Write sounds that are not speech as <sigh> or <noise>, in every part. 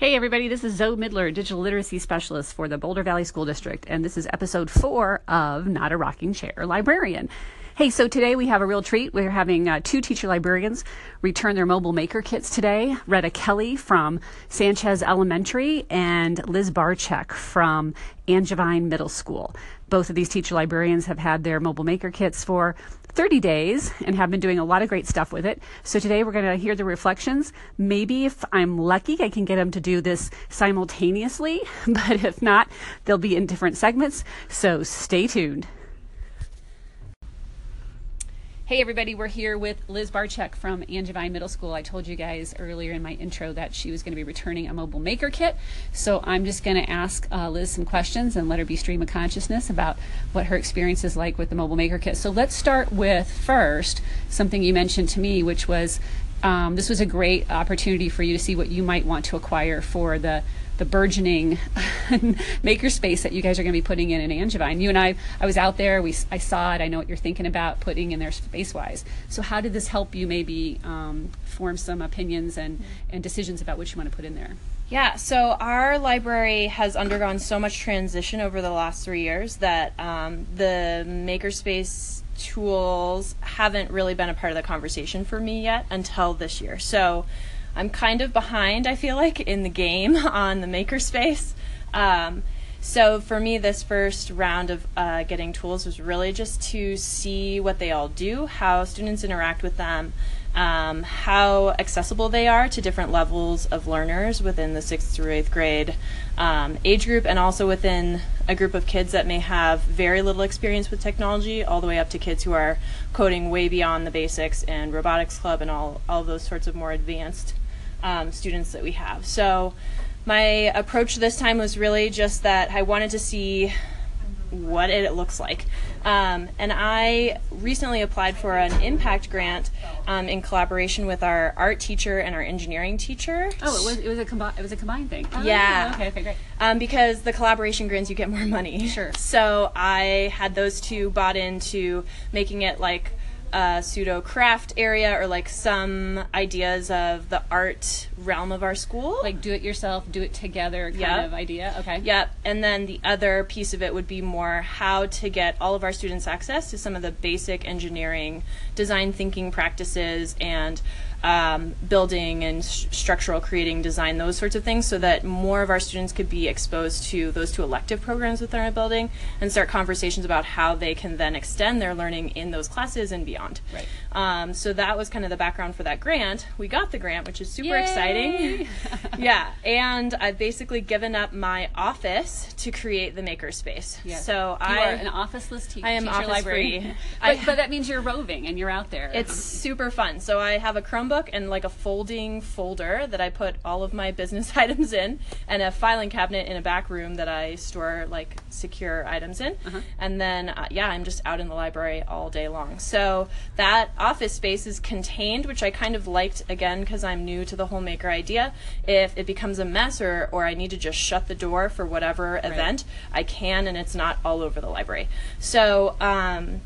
Hey, everybody, this is Zoe Midler, Digital Literacy Specialist for the Boulder Valley School District, and this is episode four of Not a Rocking Chair Librarian. Hey, so today we have a real treat. We're having uh, two teacher librarians return their mobile maker kits today Retta Kelly from Sanchez Elementary and Liz Barchek from Angevine Middle School. Both of these teacher librarians have had their mobile maker kits for 30 days and have been doing a lot of great stuff with it. So today we're going to hear the reflections. Maybe if I'm lucky, I can get them to do this simultaneously, <laughs> but if not, they'll be in different segments. So stay tuned. Hey everybody, we're here with Liz Barchek from Angevine Middle School. I told you guys earlier in my intro that she was going to be returning a mobile maker kit. So I'm just going to ask uh, Liz some questions and let her be stream of consciousness about what her experience is like with the mobile maker kit. So let's start with first something you mentioned to me, which was um, this was a great opportunity for you to see what you might want to acquire for the the burgeoning <laughs> makerspace that you guys are going to be putting in in Angevine. You and I, I was out there. We, I saw it. I know what you're thinking about putting in there space-wise. So how did this help you maybe um, form some opinions and and decisions about what you want to put in there? Yeah, so our library has undergone so much transition over the last three years that um, the makerspace tools haven't really been a part of the conversation for me yet until this year. So I'm kind of behind, I feel like, in the game <laughs> on the makerspace. Um, so for me, this first round of uh, getting tools was really just to see what they all do, how students interact with them, um, how accessible they are to different levels of learners within the sixth through eighth grade um, age group, and also within a group of kids that may have very little experience with technology, all the way up to kids who are coding way beyond the basics and robotics club and all all those sorts of more advanced um, students that we have. So my approach this time was really just that I wanted to see what it looks like. Um, and I recently applied for an impact grant um, in collaboration with our art teacher and our engineering teacher. Oh, it was it was a combi- it was a combined thing. Oh, Yeah. Okay. Okay. Great. Um, because the collaboration grants you get more money. Sure. So I had those two bought into making it like Uh, a pseudo craft area or like some ideas of the art realm of our school. Like do it yourself, do it together kind Yep. of idea. Okay. Yep. And then the other piece of it would be more how to get all of our students access to some of the basic engineering design thinking practices and um, building and s- structural creating design, those sorts of things, so that more of our students could be exposed to those two elective programs within our building and start conversations about how they can then extend their learning in those classes and beyond. Right. Um, so that was kind of the background for that grant. We got the grant, which is super Yay! exciting. <laughs> yeah, and I've basically given up my office to create the makerspace. Yes. So you I are an officeless te- I am teacher office librarian. free. <laughs> but, I- but that means you're roving and you're out there. It's super fun. So I have a Chromebook and like a folding folder that I put all of my <laughs> business items in, and a filing cabinet in a back room that I store like secure items in. Uh-huh. And then uh, yeah, I'm just out in the library all day long. So that office space is contained, which I kind of liked again because I'm new to the whole maker idea. If it becomes a mess or or I need to just shut the door for whatever event, I can, and it's not all over the library. So. Um,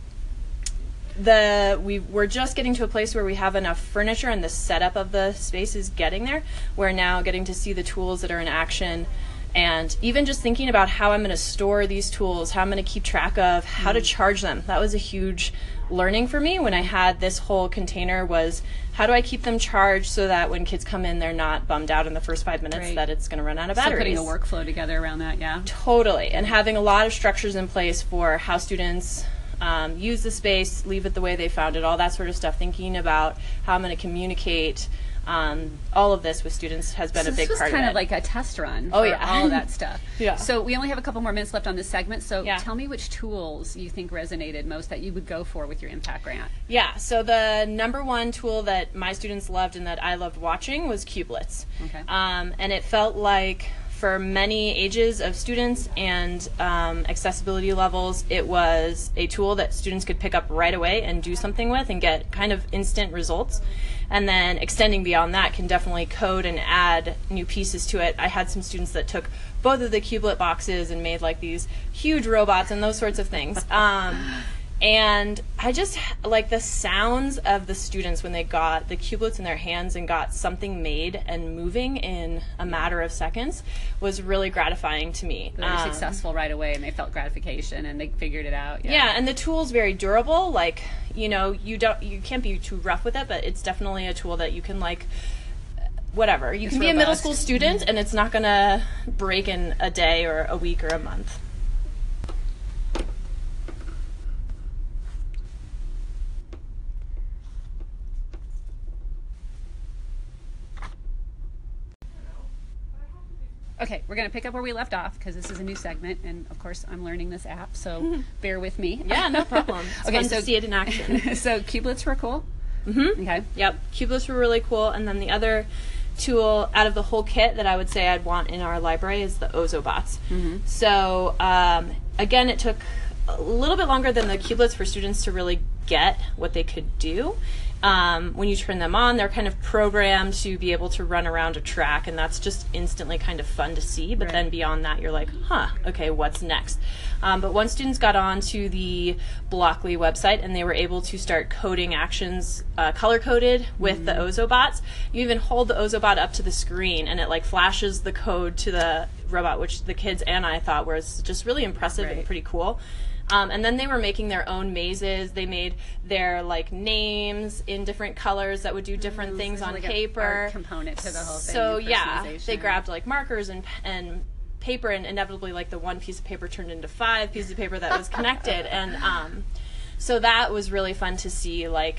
the we we're just getting to a place where we have enough furniture and the setup of the space is getting there. We're now getting to see the tools that are in action and even just thinking about how I'm going to store these tools, how I'm going to keep track of how to charge them. That was a huge learning for me when I had this whole container was how do I keep them charged so that when kids come in they're not bummed out in the first 5 minutes Right. that it's going to run out of so batteries. putting a workflow together around that. Yeah. Totally, and having a lot of structures in place for how students um, use the space, leave it the way they found it, all that sort of stuff. Thinking about how I'm going to communicate um, all of this with students has been So a big part. this was kind of of like a test run. Oh, for yeah. all of that <laughs> stuff. Yeah. So we only have a couple more minutes left on this segment. So Yeah. tell me which tools you think resonated most that you would go for with your impact grant. yeah. So the number one tool that my students loved and that I loved watching was Cubelets. Okay. Um, and it felt like for many ages of students and um, accessibility levels, it was a tool that students could pick up right away and do something with and get kind of instant results. And then extending beyond that can definitely code and add new pieces to it. I had some students that took both of the Cubelet boxes and made like these huge robots and those sorts of things. Um, And I just like the sounds of the students when they got the Cubelets in their hands and got something made and moving in a matter of seconds was really gratifying to me. They were Um, successful right away, and they felt gratification, and they figured it out. yeah, and the tool's very durable. Like, you know, you don't you can't be too rough with it, but it's definitely a tool that you can like whatever. You It's can be a middle school student and it's not going to break in a day or a week or a month. Okay, we're going to pick up where we left off because this is a new segment, and of course, I'm learning this app, so <laughs> bear with me. Yeah, no <laughs> problem. It's Okay, so- to see it in action. <laughs> so Cubelets were cool. Mm-hmm. Okay. Yep, Cubelets were really cool. And then the other tool out of the whole kit that I would say I'd want in our library is the Ozobots. So um, again, it took a little bit longer than the Cubelets for students to really get what they could do. Um, when you turn them on, they're kind of programmed to be able to run around a track, and that's just instantly kind of fun to see. But Right. then beyond that, you're like, huh, okay, what's next? Um, but once students got on to the Blockly website and they were able to start coding actions uh, color coded with the Ozobots, you even hold the Ozobot up to the screen and it like flashes the code to the robot, which the kids and I thought was just really impressive and pretty cool. Um, and then they were making their own mazes. They made their like names in different colors that would do different things There's on like paper component to the whole thing. so yeah, they grabbed like markers and and paper, and inevitably like the one piece of paper turned into five pieces of paper that was connected, and um, so that was really fun to see. Like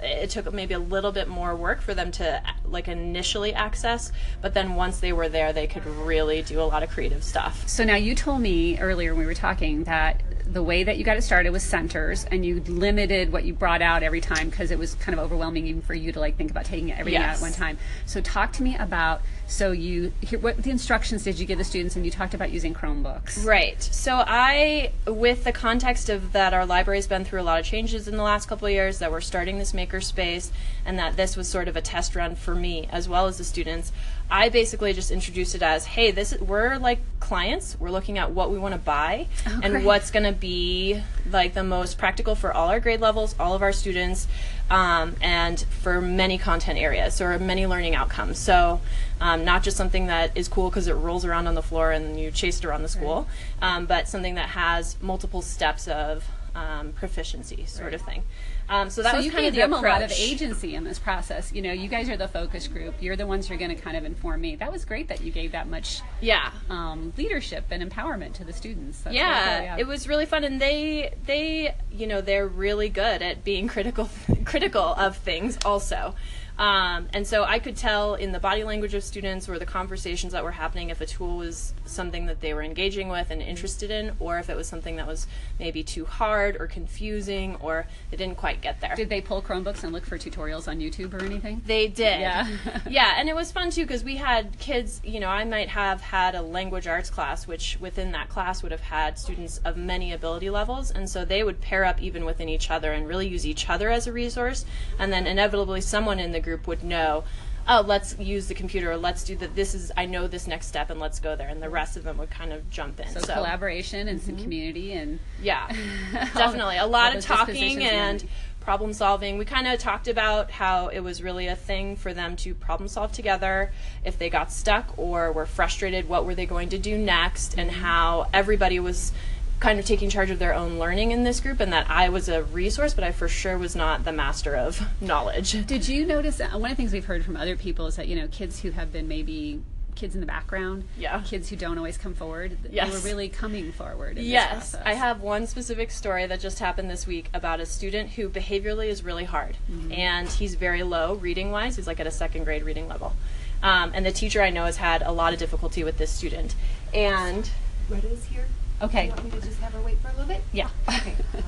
it took maybe a little bit more work for them to like initially access, but then once they were there, they could really do a lot of creative stuff. So now you told me earlier when we were talking that the way that you got it started was centers, and you limited what you brought out every time because it was kind of overwhelming even for you to like think about taking everything out Yes. at one time. So talk to me about so you here, what the instructions did you give the students, and you talked about using Chromebooks. Right. So I, with the context of that, our library's been through a lot of changes in the last couple of years. That we're starting this makerspace, and that this was sort of a test run for me as well as the students. I basically just introduced it as, hey, this is, we're like clients. We're looking at what we want to buy Oh, and great. what's going to be like the most practical for all our grade levels, all of our students, um, and for many content areas or many learning outcomes. So, um, not just something that is cool because it rolls around on the floor and you chase it around the school, um, but something that has multiple steps of um, proficiency, sort of thing. Um, so that so was you kind gave of the them approach. a lot of agency in this process. You know, you guys are the focus group. You're the ones who are going to kind of inform me. That was great that you gave that much Yeah. um, leadership and empowerment to the students. Yeah, really cool, it was really fun, and they they you know they're really good at being critical <laughs> critical of things also. Um, and so I could tell in the body language of students or the conversations that were happening if a tool was something that they were engaging with and interested in, or if it was something that was maybe too hard or confusing or they didn't quite get there. Did they pull Chromebooks and look for tutorials on YouTube or anything? They did. Yeah. <laughs> yeah, and it was fun too because we had kids, you know, I might have had a language arts class, which within that class would have had students of many ability levels. And so they would pair up even within each other and really use each other as a resource. And then inevitably someone in the group would know, oh, let's use the computer, or let's do that. This is, I know this next step, and let's go there. And the rest of them would kind of jump in. So, collaboration and some mm-hmm. community and Yeah, <laughs> definitely. A lot of talking and and- problem solving. We kind of talked about how it was really a thing for them to problem solve together. If they got stuck or were frustrated, what were they going to do next, and mm-hmm. how everybody was kind of taking charge of their own learning in this group, and that I was a resource, but I for sure was not the master of <laughs> knowledge. Did you notice uh, one of the things we've heard from other people is that you know kids who have been maybe kids in the background, Yeah. kids who don't always come forward, th- Yes. they were really coming forward. In Yes, this. I have one specific story that just happened this week about a student who behaviorally is really hard, and he's very low reading wise. He's like at a second grade reading level, um, and the teacher I know has had a lot of difficulty with this student. And Retta's here. Okay. You want me to just have her wait for a little bit? Yeah. Okay. <laughs> I'll do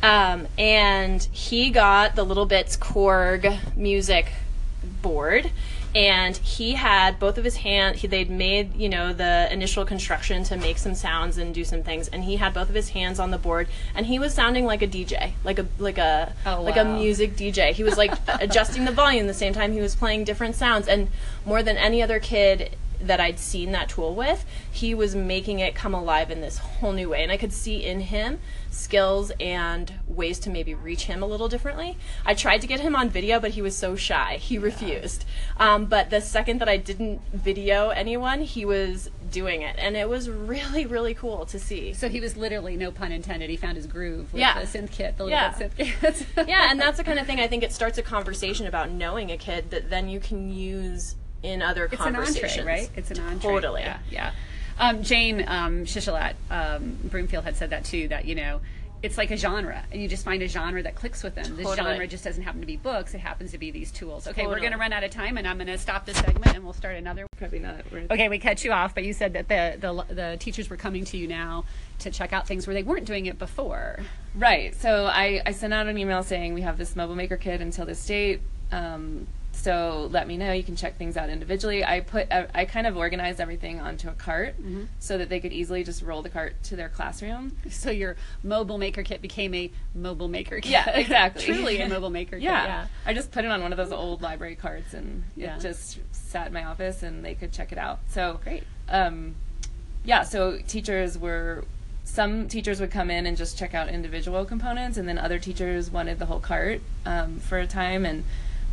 that. um, and he got the Little Bits Korg music board. And he had both of his hands. He, they'd made, you know, the initial construction to make some sounds and do some things. And he had both of his hands on the board, and he was sounding like a DJ, like a like a Oh, like a music DJ. He was like <laughs> adjusting the volume the same time he was playing different sounds. And more than any other kid that I'd seen that tool with, he was making it come alive in this whole new way. And I could see in him skills and ways to maybe reach him a little differently. I tried to get him on video, but he was so shy. He refused. Um, but the second that I didn't video anyone, he was doing it. And it was really, really cool to see. So he was literally, no pun intended, he found his groove with Yeah. the synth kit, the little Yeah. synth kits. yeah, and that's the kind of thing I think it starts a conversation about knowing a kid that then you can use in other It's an entree, right? It's an entree. Totally. Yeah, yeah. Um, Jane um, Shishalat um, Broomfield had said that too. That you know, it's like a genre, and you just find a genre that clicks with them. This genre just doesn't happen to be books; it happens to be these tools. Okay, we're going to run out of time, and I'm going to stop this segment, and we'll start another. Probably not. We're- Okay, we cut you off, but you said that the the the teachers were coming to you now to check out things where they weren't doing it before. Right. So I, I sent out an email saying we have this mobile maker kit until this date. Um, so let me know. You can check things out individually. I put I, I kind of organized everything onto a cart Mm-hmm. so that they could easily just roll the cart to their classroom. So your mobile maker kit became a mobile maker kit. Yeah, exactly. <laughs> Truly a mobile maker Yeah. kit. Yeah. I just put it on one of those old library carts and Yeah. it just sat in my office and they could check it out. So Great. um, yeah, so teachers were some teachers would come in and just check out individual components, and then other teachers wanted the whole cart um, for a time. And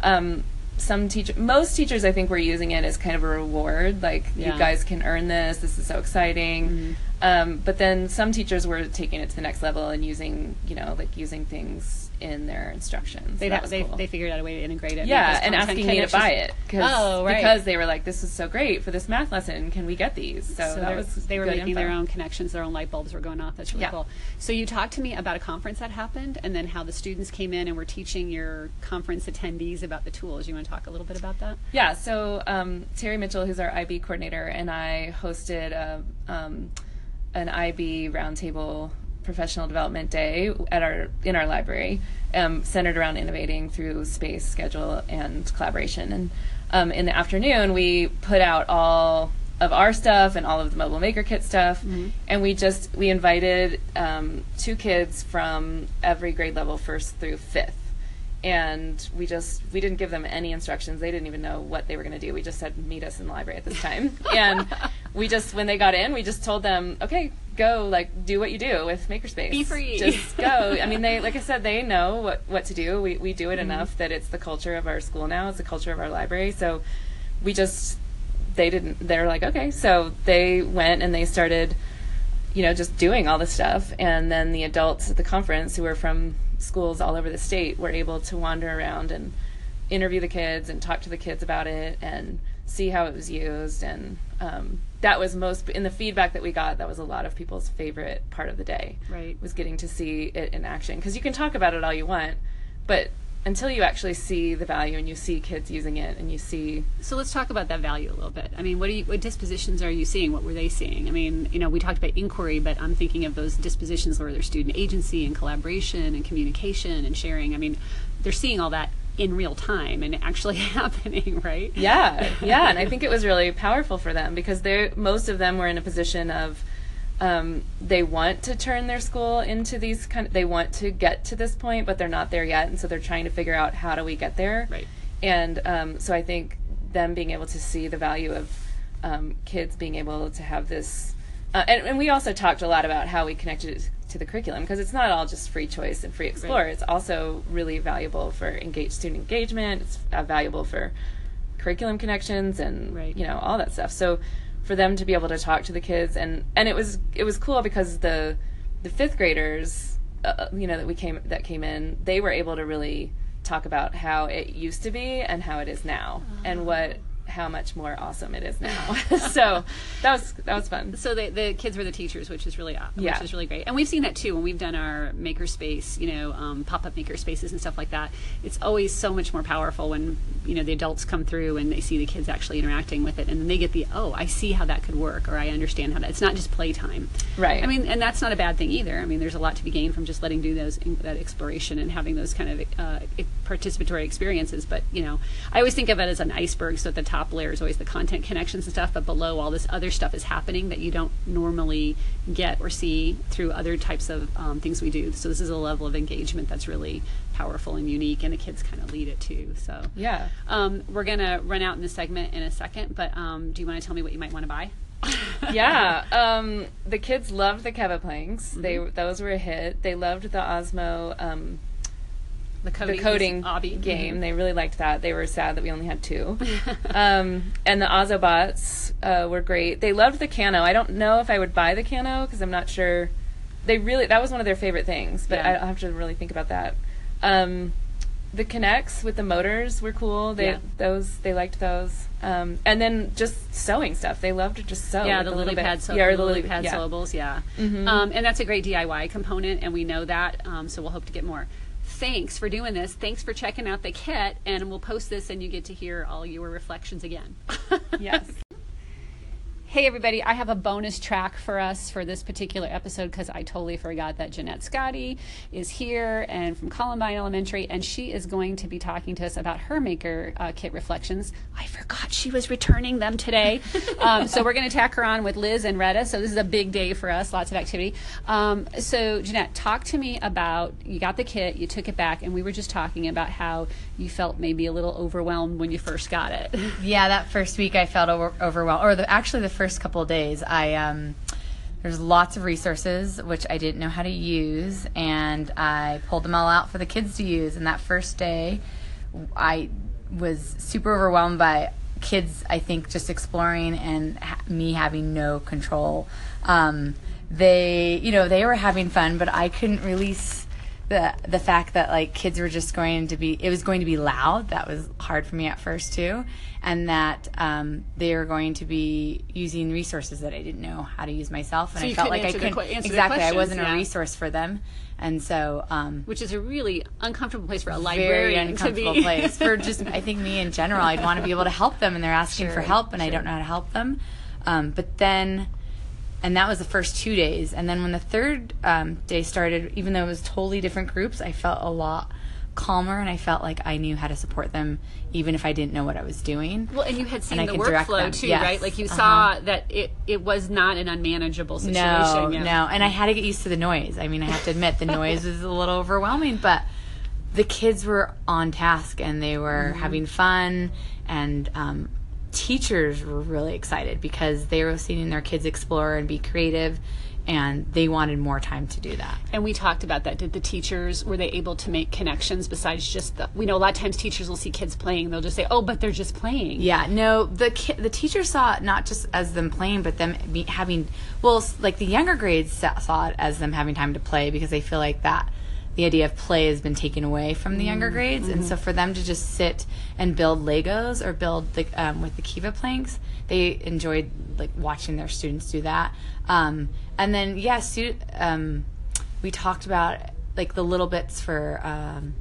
um, some teacher, most teachers, I think, were using it as kind of a reward, like Yeah. you guys can earn this. This is so exciting. Um, but then some teachers were taking it to the next level and using, you know, like using things in their instructions. They, So that was they, cool. they figured out a way to integrate it. Yeah, and asking me to buy it because Oh, right. because they were like, "This is so great for this math lesson. Can we get these?" So, So that was they were making their own connections, their own light bulbs were going off. That's really Yeah. cool. So you talked to me about a conference that happened, and then how the students came in and were teaching your conference attendees about the tools. You want to talk a little bit about that? Yeah, so um, Terry Mitchell, who's our IB coordinator, and I hosted a, um, an IB roundtable professional development day at our in our library, um, centered around innovating through space, schedule, and collaboration. And um, in the afternoon, we put out all of our stuff and all of the mobile maker kit stuff, and we just we invited um, two kids from every grade level, first through fifth and we just we didn't give them any instructions. They didn't even know what they were going to do. We just said meet us in the library at this time. <laughs> And we just when they got in we just told them okay go like do what you do with makerspace. Be free. just <laughs> go. I mean they like i said they know what what to do. We, we do it mm-hmm. enough that it's the culture of our school now. It's the culture of our library. So we just they didn't they're like okay. So they went and they started you know, just doing all the stuff. And then the adults at the conference who were from schools all over the state were able to wander around and interview the kids and talk to the kids about it and see how it was used. And um, that was most, in the feedback that we got, that was a lot of people's favorite part of the day. Right. Was getting to see it in action. Because you can talk about it all you want, but until you actually see the value and you see kids using it and you see So let's talk about that value a little bit. I mean, what, are you, what dispositions are you seeing? What were they seeing? I mean, you know, we talked about inquiry, but I'm thinking of those dispositions where there's student agency and collaboration and communication and sharing. I mean, they're seeing all that in real time and actually <laughs> happening, right? Yeah, yeah, and I think it was really powerful for them because they most of them were in a position of um, they want to turn their school into these kind of they want to get to this point, but they're not there yet, and so they're trying to figure out how do we get there. Right. And um, so I think them being able to see the value of um, kids being able to have this, uh, and, and we also talked a lot about how we connected it to the curriculum because it's not all just free choice and free explore. Right. It's also really valuable for engaged student engagement. It's uh, valuable for curriculum connections and Right. you know all that stuff. So for them to be able to talk to the kids. And and it was it was cool because the the fifth graders uh, you know that we came that came in they were able to really talk about how it used to be and how it is now and what how much more awesome it is now. <laughs> <laughs> so that was that was fun. So the, the kids were the teachers, which is really which Yeah. is really great. And we've seen that too when we've done our makerspace, you know, um, pop up maker spaces and stuff like that. It's always so much more powerful when you know the adults come through and they see the kids actually interacting with it, and then they get the oh, I see how that could work, or I understand how that. It's not just playtime, Right. I mean, and that's not a bad thing either. I mean, there's a lot to be gained from just letting do those that exploration and having those kind of uh, participatory experiences. But you know, I always think of it as an iceberg. So at the top top layer is always the content connections and stuff, but below all this other stuff is happening that you don't normally get or see through other types of um, things we do. So this is a level of engagement that's really powerful and unique, and the kids kind of lead it too. So Yeah. um, we're gonna run out in this segment in a second, but um, do you want to tell me what you might want to buy? <laughs> yeah, um, the kids loved the Keva planks. They Mm-hmm. those were a hit. They loved the Osmo um, the the coding, coding Awbie game. They really liked that. They were sad that we only had two. <laughs> um, and the Ozobots uh, were great. They loved the Kano. I don't know if I would buy the Kano because I'm not sure. They really that was one of their favorite things, but Yeah. I, have to really think about that. Um, the K'NEX with the motors were cool. They Yeah. those they liked those. Um, and then just sewing stuff. They loved to just sew. Yeah, with the LilyPad, sew- yeah, the LilyPad yeah. sewables, yeah. Mhm. Um, and that's a great DIY component, and we know that, um, so we'll hope to get more. Thanks for doing this. Thanks for checking out the kit, and we'll post this, and you get to hear all your reflections again. <laughs> Yes. Hey, everybody, I have a bonus track for us for this particular episode because I totally forgot that Jeanette Scotty is here and from Columbine Elementary, and she is going to be talking to us about her maker uh, kit reflections. I forgot she was returning them today. <laughs> um, so we're going to tack her on with Liz and Retta. So this is a big day for us, lots of activity. Um, so, Jeanette, talk to me about you got the kit, you took it back, and we were just talking about how you felt maybe a little overwhelmed when you first got it. <laughs> Yeah, that first week I felt over, overwhelmed, or the, actually the first couple of days. I um, there's lots of resources which I didn't know how to use, and I pulled them all out for the kids to use. And that first day, I was super overwhelmed by kids. I think just exploring and ha- me having no control. Um, they, you know, they were having fun, but I couldn't release the the fact that like kids were just going to be it was going to be loud that was hard for me at first too and that um, they were going to be using resources that I didn't know how to use myself and So I felt like I couldn't exactly I wasn't yeah. a resource for them and so um, which is a really uncomfortable place for a very librarian to uncomfortable be. place for just I think me in general. I'd want to be able to help them, and they're asking for help, and I don't know how to help them. Um, but then, and that was the first two days, and then when the third um, day started, even though it was totally different groups, I felt a lot calmer, and I felt like I knew how to support them, even if I didn't know what I was doing. Well, and you had seen I the workflow too, Yes. right? Like you Uh-huh. saw that it it was not an unmanageable situation. No, yeah. no. And I had to get used to the noise. I mean, I have to admit, the noise was a little overwhelming, but the kids were on task and they were having fun. And um, teachers were really excited because they were seeing their kids explore and be creative. And they wanted more time to do that. And we talked about that. Did the teachers were they able to make connections besides just the? We know a lot of times teachers will see kids playing. They'll just say, "Oh, but they're just playing." Yeah, no, the ki- the teacher saw it not just as them playing, but them be having well, like the younger grades saw it as them having time to play because they feel like that the idea of play has been taken away from the younger grades, and so for them to just sit and build Legos or build the um, with the Keva planks, they enjoyed like watching their students do that. Um, and then yeah, stu- um, we talked about like the little bits for. Um,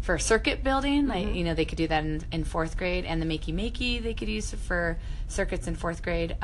for circuit building, like you know, they could do that in, in fourth grade, and the makey makey they could use for circuits in fourth grade.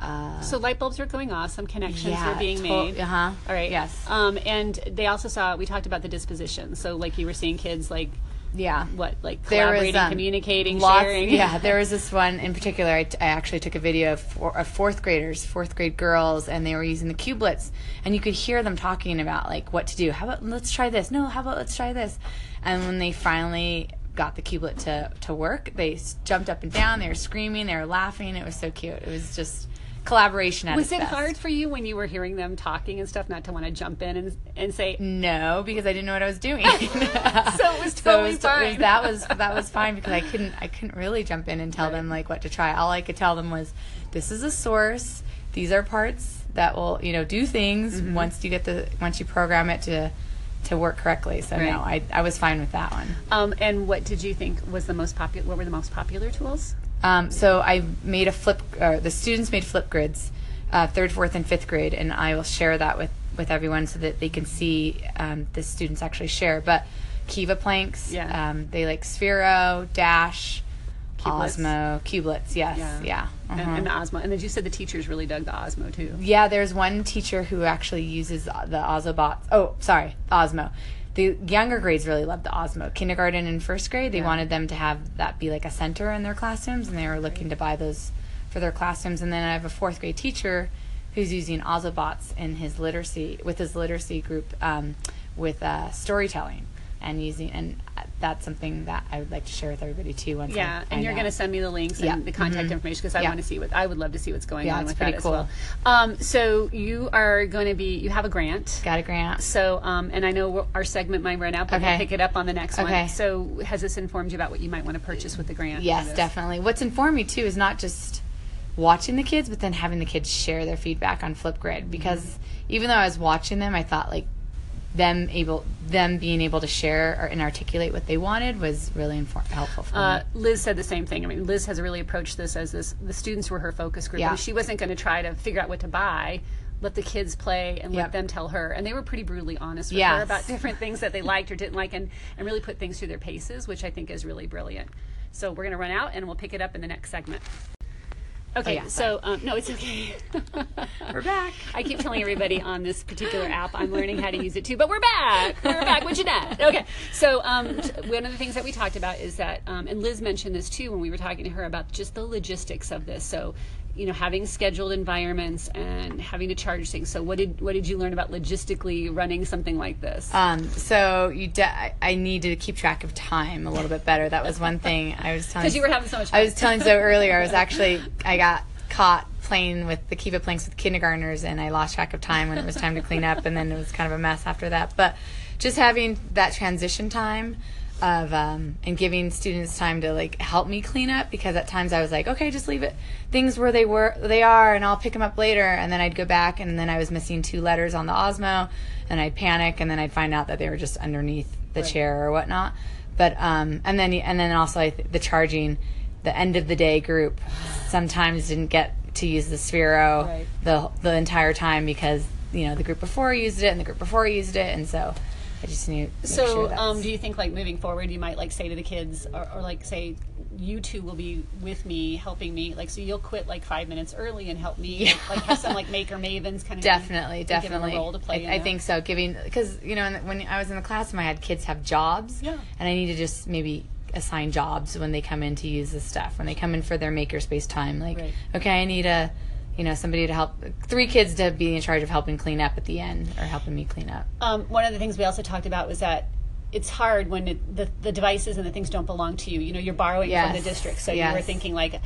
Uh, So light bulbs were going off. Some connections yeah, were being to- made. Uh-huh. All right. Yes. Um, and they also saw. We talked about the disposition. So like you were seeing kids like yeah. what like There was, collaborating, um, communicating, Lots, sharing. yeah, <laughs> there was this one in particular. I, t- I actually took a video of, four, of fourth graders, fourth grade girls, and they were using the cubelets, and you could hear them talking about like what to do. How about let's try this? No, how about let's try this? And when they finally got the Cubelet to to work, they jumped up and down. They were screaming. They were laughing. It was so cute. It was just collaboration at Was it best. hard for you when you were hearing them talking and stuff not to want to jump in and and say, No, because I didn't know what I was doing. <laughs> so it was <laughs> totally fine. that was that was <laughs> fine because I couldn't I couldn't really jump in and tell them like what to try. All I could tell them was, this is a source. These are parts that will you know do things Mm-hmm. once you get the once you program it to to work correctly. So Right. no, I I was fine with that one. um, and what did you think was the most popular? What were the most popular tools? Um, so I made a flip. Uh, the students made Flipgrids, uh, third, fourth, and fifth grade, and I will share that with with everyone so that they can see um, the students actually share. But Keva planks, Yeah. um, they like Sphero, Dash, Cubelets. Osmo, Cubelets. Yes, Yeah. yeah, And, uh-huh. and the Osmo. And then you said the teachers really dug the Osmo too. Yeah, there's one teacher who actually uses the Ozobots. Oh, sorry, Osmo. The younger grades really loved the Osmo. Kindergarten and first grade, they Yeah. wanted them to have that be like a center in their classrooms, and they were looking to buy those for their classrooms. And then I have a fourth grade teacher who's using Ozobots in his literacy with his literacy group um, with uh, storytelling and using and that's something that I would like to share with everybody too. Once I Yeah, and find you're going to send me the links Yeah. and the contact Mhm. information because I Yeah. want to see what I would love to see what's going Yeah, on with that cool. as well. Um, so you are going to be you have a grant. got a grant. So, um, and I know our segment might run out, but we'll pick it up on the next one. Okay. So, has this informed you about what you might want to purchase with the grant? Yes, definitely. What's informed me too is not just watching the kids, but then having the kids share their feedback on Flipgrid. Because Mm-hmm. even though I was watching them, I thought like them able them being able to share or, and articulate what they wanted was really helpful for Uh, me. Liz said the same thing. I mean, Liz has really approached this as this. The students were her focus group, Yeah. she wasn't going to try to figure out what to buy. Let the kids play and let Yep. them tell her. And they were pretty brutally honest with Yes. her about different things that they liked or didn't like, and, and really put things through their paces, which I think is really brilliant. So we're going to run out, and we'll pick it up in the next segment. Okay, yeah, so um, no, it's okay. <laughs> We're back. I keep telling everybody on this particular app I'm learning how to use it too, but we're back. We're back with Jeanette. Okay, so um, t- one of the things that we talked about is that, um, and Liz mentioned this too when we were talking to her about just the logistics of this. So, you know, having scheduled environments and having to charge things. So, what did what did you learn about logistically running something like this? Um, so you, de- I, need to keep track of time a little bit better. That was one thing I was telling. Because you were having so much. I was telling Zoe <laughs> earlier. I was actually I got caught playing with the Keva planks with kindergartners, and I lost track of time when it was time to clean up, and then it was kind of a mess after that. But just having that transition time of um, and giving students time to like help me clean up because at times I was like, okay, just leave it things where they were they are, and I'll pick them up later, and then I'd go back, and then I was missing two letters on the Osmo, and I'd panic, and then I'd find out that they were just underneath the chair or whatnot. But um, and then and then also I th- the charging, the end of the day group sometimes didn't get to use the Sphero Right. the the entire time because you know the group before used it and the group before used it, and so I just. To So, sure um, do you think like moving forward, you might like say to the kids, or, or like say, you two will be with me, helping me, like so you'll quit like five minutes early and help me, Yeah. <laughs> like have some like maker mavens kind of Definitely, definitely. role to play. I, in I think so. Giving because you know when I was in the classroom, I had kids have jobs, Yeah. and I need to just maybe assign jobs when they come in to use this stuff. When they come in for their makerspace time, like Right. okay, I need a you know somebody to help three kids to be in charge of helping clean up at the end or helping me clean up. Um, one of the things we also talked about was that it's hard when it, the the devices and the things don't belong to you. You know, you're borrowing from the district, so you were thinking like,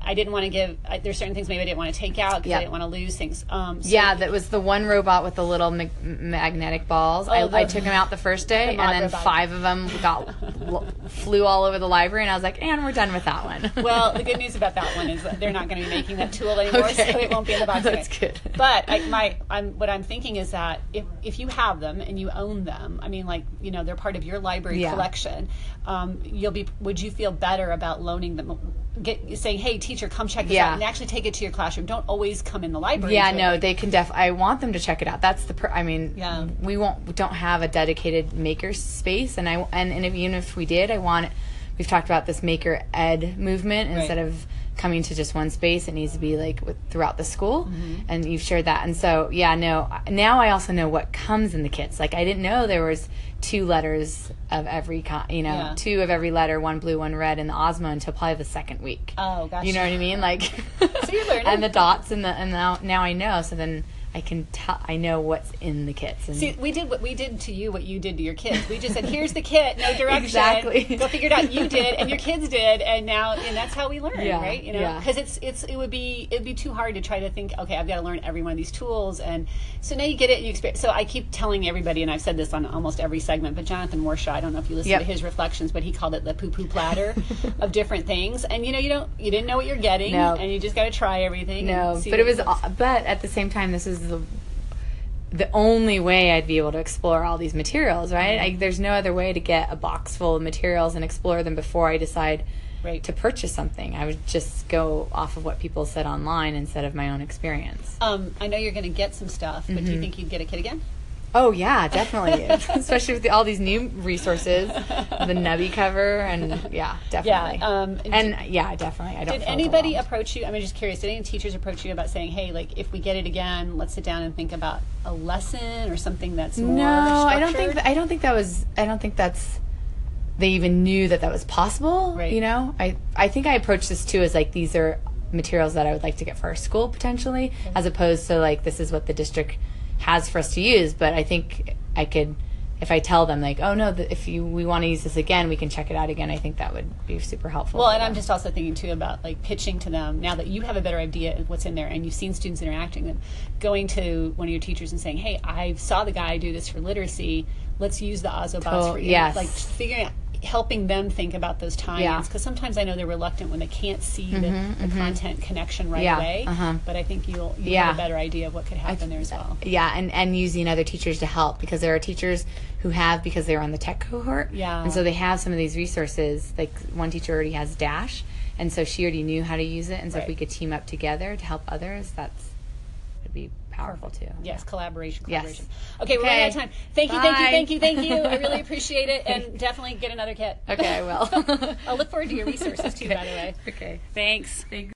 I didn't want to give. I, there's certain things maybe I didn't want to take out because I didn't want to lose things. Um, so Yeah, that was the one robot with the little mag- magnetic balls. Oh, I, the- I took them out the first day, the and then robot. five of them got flew all over the library, and I was like, "And we're done with that one." <laughs> Well, the good <laughs> news about that one is that they're not going to be making that tool anymore, Okay. so it won't be in the box. <laughs> That's good. But I, my, I'm, what I'm thinking is that if if you have them and you own them, I mean, like you know, they're part of your library Yeah. collection. Um, you'll be. Would you feel better about loaning them? Get saying, "Hey, teacher, come check this Yeah. out," and actually take it to your classroom. Don't always come in the library. Yeah, it. no, they can def. I want them to check it out. That's the. Per- I mean, Yeah. we won't. We don't have a dedicated maker space, and I and, and if, even if we did, I want. We've talked about this maker ed movement instead of coming to just one space. It needs to be like with, throughout the school, Mm-hmm. and you've shared that. And so, yeah, no. Now I also know what comes in the kits. Like I didn't know there was two letters of every kind. You know, Yeah. two of every letter, one blue, one red in the Osmo until probably the second week. Oh, gotcha. You know what I mean? Like, <laughs> So <laughs> and the dots and the and now now I know. So then I can tell. I know what's in the kits. And See, we did what we did to you, what you did to your kids. We just said, "Here's the kit, no <laughs> direction. Exactly. Go figure it out." You did, and your kids did, and now, and that's how we learn, Yeah, right? You know, yeah. because it's it's it would be it'd be too hard to try to think. Okay, I've got to learn every one of these tools, and so now you get it. And you experience. So I keep telling everybody, and I've said this on almost every segment. But Jonathan Warshaw, I don't know if you listened Yep. to his reflections, but he called it the poo poo platter <laughs> of different things. And you know, you don't you didn't know what you're getting, No. and you just got to try everything. no, but it was. But at the same time, this is the the only way I'd be able to explore all these materials. Right? I, there's no other way to get a box full of materials and explore them before I decide. Right. To purchase something, I would just go off of what people said online instead of my own experience. Um, I know you're going to get some stuff, but Mm-hmm. do you think you'd get a kit again? Oh yeah, definitely. <laughs> Especially with the, all these new resources, the Nubby cover, and yeah, definitely. um, and yeah, definitely. I don't. Did anybody approach you? I'm just curious. Did any teachers approach you about saying, "Hey, like if we get it again, let's sit down and think about a lesson or something that's more No, I don't think. structured?" That, I don't think that was. I don't think that's. They even knew that that was possible. Right. You know, I I think I approached this too as like these are materials that I would like to get for our school potentially, as opposed to like this is what the district has for us to use. But I think I could. If I tell them like, oh no, if you we want to use this again, we can check it out again. I think that would be super helpful. Well, and I'm just also thinking too about like pitching to them now that you have a better idea of what's in there and you've seen students interacting with going to one of your teachers and saying, "Hey, I saw the guy do this for literacy. Let's use the Ozobots Tot- for you." yes. Like figuring out helping them think about those tie-ins Yeah. because sometimes I know they're reluctant when they can't see the, the content connection right Yeah, away. uh-huh. But I think you'll you Yeah. have a better idea of what could happen there as well. yeah and and using other teachers to help because there are teachers who have because they're on the tech cohort Yeah. and so they have some of these resources like one teacher already has dash and so she already knew how to use it and so if we could team up together to help others that's powerful too Yes, collaboration, Yes. Okay, we're running out of time. Thank you, thank you, thank you, thank you. I really <laughs> appreciate it, and definitely get another kit. okay i will <laughs> I'll look forward to your resources too, by the way. okay Thanks. thanks